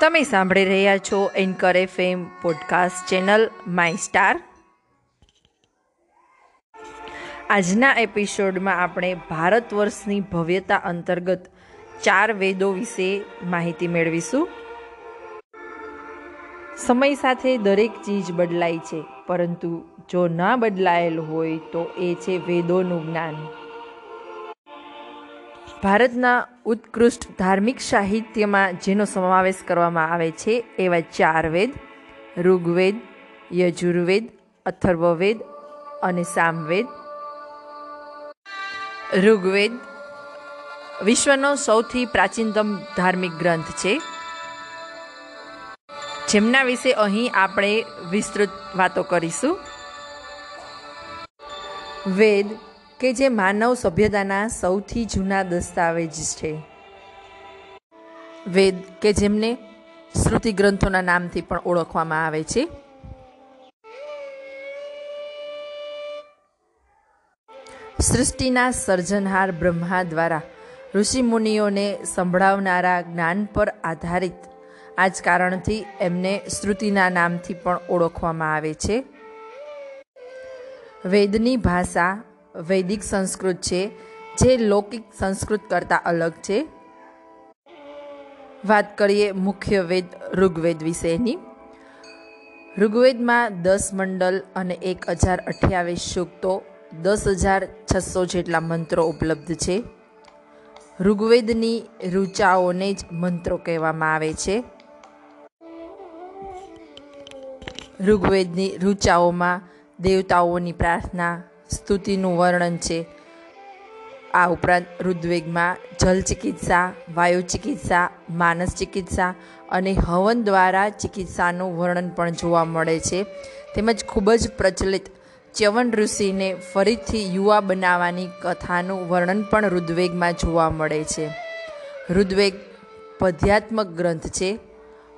તમે સાંભળી રહ્યા છો Anchor FM podcast channel My Star આજના એપિસોડમાં આપણે ભારત વર્ષની ભવ્યતા અંતર્ગત ચાર વેદો વિશે માહિતી મેળવીશું. સમય સાથે દરેક ચીજ બદલાય છે, પરંતુ જો ના બદલાયેલ હોય તો એ છે વેદોનું જ્ઞાન. ભારતના ઉત્કૃષ્ટ ધાર્મિક સાહિત્યમાં જેનો સમાવેશ કરવામાં આવે છે, એવા ચાર વેદ, ઋગ્વેદ, યજુર્વેદ, અથર્વવેદ અને સામવેદ. ઋગ્વેદ વિશ્વનો સૌથી પ્રાચીનતમ ધાર્મિક ગ્રંથ છે. જેમના વિશે અહીં આપણે વિસ્તૃત વાતો કરીશું. વેદ કે જે માનવ સભ્યતાના સૌથી જૂના દસ્તાવેજ છે. વેદ કે જેમને શ્રુતિ ગ્રંથોના નામથી પણ ઓળખવામાં આવે છે. સૃષ્ટિના સર્જનહાર બ્રહ્મા દ્વારા ઋષિમુનિઓને સંભળાવનારા જ્ઞાન પર આધારિત આ જ કારણથી એમને શ્રુતિના નામથી પણ ઓળખવામાં આવે છે. વેદની ભાષા વૈદિક સંસ્કૃત છે, જે લૌકિક સંસ્કૃત કરતાં અલગ છે. વાત કરીએ મુખ્ય વેદ ઋગ્વેદ વિશેની. ઋગ્વેદમાં દસ મંડલ અને એક હજાર અઠ્યાવીસ સૂક્તો દસ હજાર છસો જેટલા મંત્રો ઉપલબ્ધ છે. ઋગ્વેદની ઋચાઓને જ મંત્રો કહેવામાં આવે છે. ઋગ્વેદની ઋચાઓમાં દેવતાઓની પ્રાર્થના સ્તુતિનું વર્ણન છે. આ ઉપરાંત ઋદ્વેગમાં જલ ચિકિત્સા, વાયુ ચિકિત્સા, માનસ ચિકિત્સા અને હવન દ્વારા ચિકિત્સાનું વર્ણન પણ જોવા મળે છે. તેમજ ખૂબ જ પ્રચલિત ચ્યવન ઋષિને ફરીથી યુવા બનાવવાની કથાનું વર્ણન પણ ઋદ્વેગમાં જોવા મળે છે. ઋદ્વેગ પધ્યાત્મક ગ્રંથ છે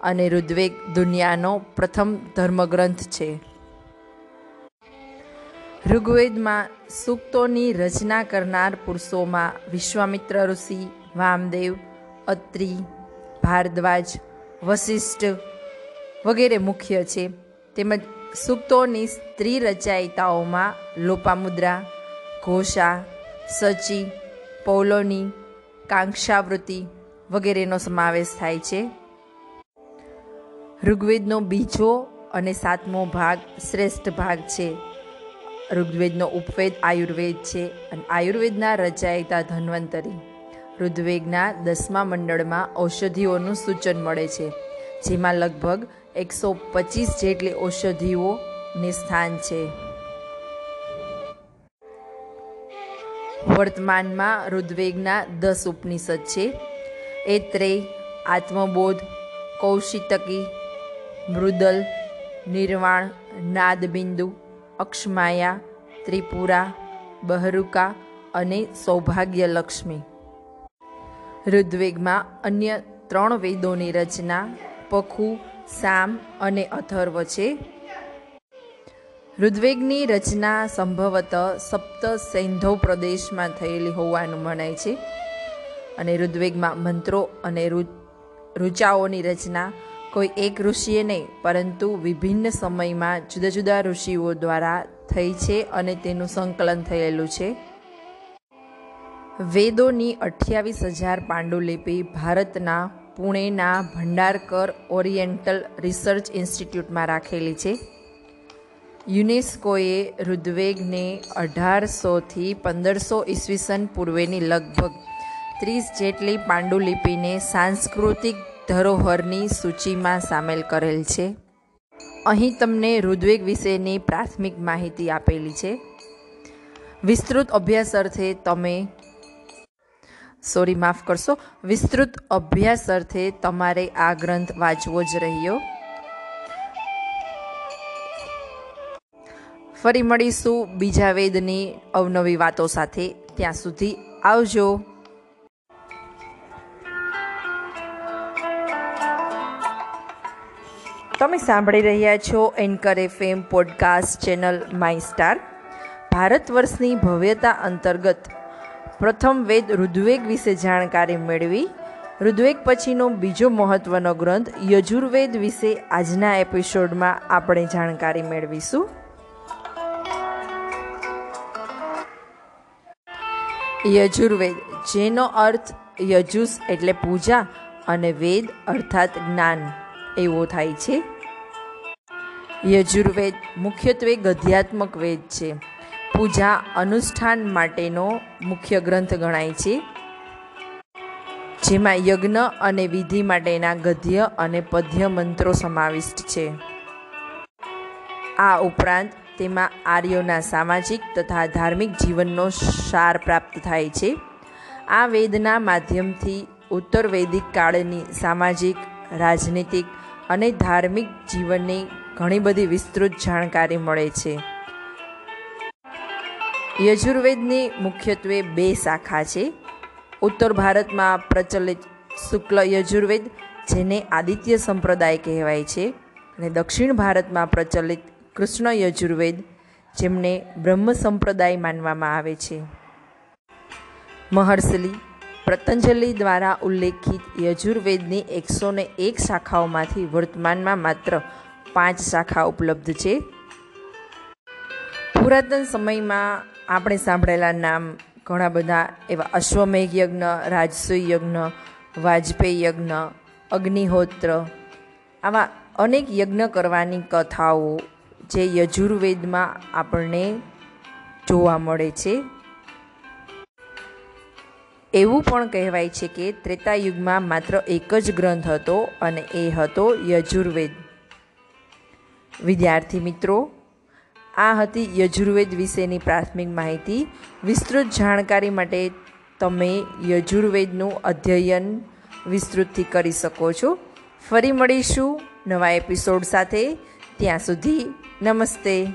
અને ઋદ્વેગ દુનિયાનો પ્રથમ ધર્મગ્રંથ છે. ઋગ્વેદમાં સૂક્તોની રચના કરનાર પુરુષોમાં વિશ્વામિત્ર ઋષિ, વામદેવ, અત્રિ, ભારદ્વાજ વશિષ્ઠ વગેરે મુખ્ય છે. તેમજ સૂક્તોની સ્ત્રી રચયિતાઓમાં લોપામુદ્રા, ઘોષા, સચી, પૌલોની, કાંક્ષાવૃત્તિ વગેરેનો સમાવેશ થાય છે. ઋગ્વેદનો બીજો અને સાતમો ભાગ શ્રેષ્ઠ ભાગ છે. ઋગ્વેદનો ઉપવેદ આયુર્વેદ છે અને આયુર્વેદના રચયિતા ધન્વંતરી. ઋગ્વેદના દસમા મંડળમાં ઔષધિઓનું સૂચન મળે છે, જેમાં લગભગ એકસો પચીસ જેટલી ઔષધિઓને સ્થાન છે. વર્તમાનમાં ઋગ્વેદના દસ ઉપનિષદ છે. એ ત્રેય આત્મબોધ, કૌશિતકી, મૃદલ, નિર્વાણ, નાદબિંદુ અક્ષમાયા, ત્રિપુરા, બહરુકા અને સૌભાગ્યલક્ષ્મી. ઋદ્વેગમાં અન્ય ત્રણ વેદોની રચના, પખુ, સામ અને અથર્વ છે. ઋદ્વેગની રચના સંભવત સપ્ત સૈંધવ પ્રદેશમાં થયેલી હોવાનું મનાય છે. અને ઋદ્વેગમાં મંત્રો અને ઋચાઓની રચના કોઈ એક ઋષિએ નહીં, પરંતુ વિભિન્ન સમયમાં જુદા જુદા ઋષિઓ દ્વારા થઈ છે અને તેનું સંકલન થયેલું છે. વેદોની અઠ્યાવીસ હજાર પાંડુલિપિ ભારતના પુણેના ભંડારકર ઓરિએન્ટલ રિસર્ચ ઇન્સ્ટિટ્યૂટમાં રાખેલી છે. યુનેસ્કોએ ઋદ્વેગને અઢારસોથી પંદરસો ઈસવીસન પૂર્વેની લગભગ ત્રીસ જેટલી પાંડુલિપિને સાંસ્કૃતિક ધરોહરની સૂચિમાં સામેલ કરેલ છે. અહીં તમને ઋદ્વેગ વિશેની પ્રાથમિક માહિતી આપેલી છે. વિસ્તૃત અભ્યાસ અર્થે તમે સોરી, માફ કરશો. વિસ્તૃત અભ્યાસ અર્થે તમારે આ ગ્રંથ વાંચવો જ રહ્યો. ફરી મળીશું બીજા વેદની અવનવી વાતો સાથે. ત્યાં સુધી આવજો. તમે સાંભળી રહ્યા છો Anchor FM podcast channel My Star. Bharat વર્ષની ભવ્યતા અંતર્ગત પ્રથમ વેદ ઋદ્વેગ વિશે જાણકારી મેળવી. ઋદ્વેગ પછીનો બીજો મહત્વનો ગ્રંથ યજુર્વેદ વિશે આજના એપિસોડમાં આપણે જાણકારી મેળવીશું. યજુર્વેદ, જેનો અર્થ યજુસ એટલે પૂજા અને વેદ અર્થાત જ્ઞાન. એવો થાય છે. યજુર્વેદ મુખ્યત્વે ગધ્યાત્મક વેદ છે. પૂજા અનુષ્ઠાન માટેનો મુખ્ય ગ્રંથ ગણાય છે. જેમાં યજ્ઞ અને વિધિ માટેના ગદ્ય અને પદ્ય મંત્રો સમાવિષ્ટ છે. આ ઉપરાંત તેમાં આર્યોના સામાજિક તથા ધાર્મિક જીવનનો સાર પ્રાપ્ત થાય છે. આ વેદના માધ્યમથી ઉત્તર વૈદિક કાળની સામાજિક, રાજનીતિક અને ધાર્મિક જીવનની ઘણી બધી વિસ્તૃત જાણકારી મળે છે. યજુર્વેદની મુખ્યત્વે બે શાખા છે. ઉત્તર ભારતમાં પ્રચલિત શુક્લ યજુર્વેદ, જેને આદિત્ય સંપ્રદાય કહેવાય છે, અને દક્ષિણ ભારતમાં પ્રચલિત કૃષ્ણ યજુર્વેદ, જેમને બ્રહ્મ સંપ્રદાય માનવામાં આવે છે. મહર્ષિ પતંજલિ દ્વારા ઉલ્લેખિત યજુર્વેદની એકસો ને એક શાખાઓમાંથી વર્તમાનમાં માત્ર પાંચ શાખા ઉપલબ્ધ છે. પુરાતન સમયમાં આપણે સાંભળેલા નામ ઘણા બધા એવા અશ્વમેઘ યજ્ઞ, રાજસૂય યજ્ઞ, વાજપેયી યજ્ઞ, અગ્નિહોત્ર આવા અનેક યજ્ઞ કરવાની કથાઓ જે યજુર્વેદમાં આપણને જોવા મળે છે. એવું પણ કહેવાય છે કે ત્રેતાયુગમાં માત્ર એક જ ગ્રંથ હતો અને એ હતો યજુર્વેદ. વિદ્યાર્થી મિત્રો, આ હતી યજુર્વેદ વિશેની પ્રાથમિક માહિતી. વિસ્તૃત જાણકારી માટે તમે યજુર્વેદનું અધ્યયન વિસ્તૃતથી કરી શકો છો. ફરી મળીશું નવા એપિસોડ સાથે. ત્યાં સુધી નમસ્તે.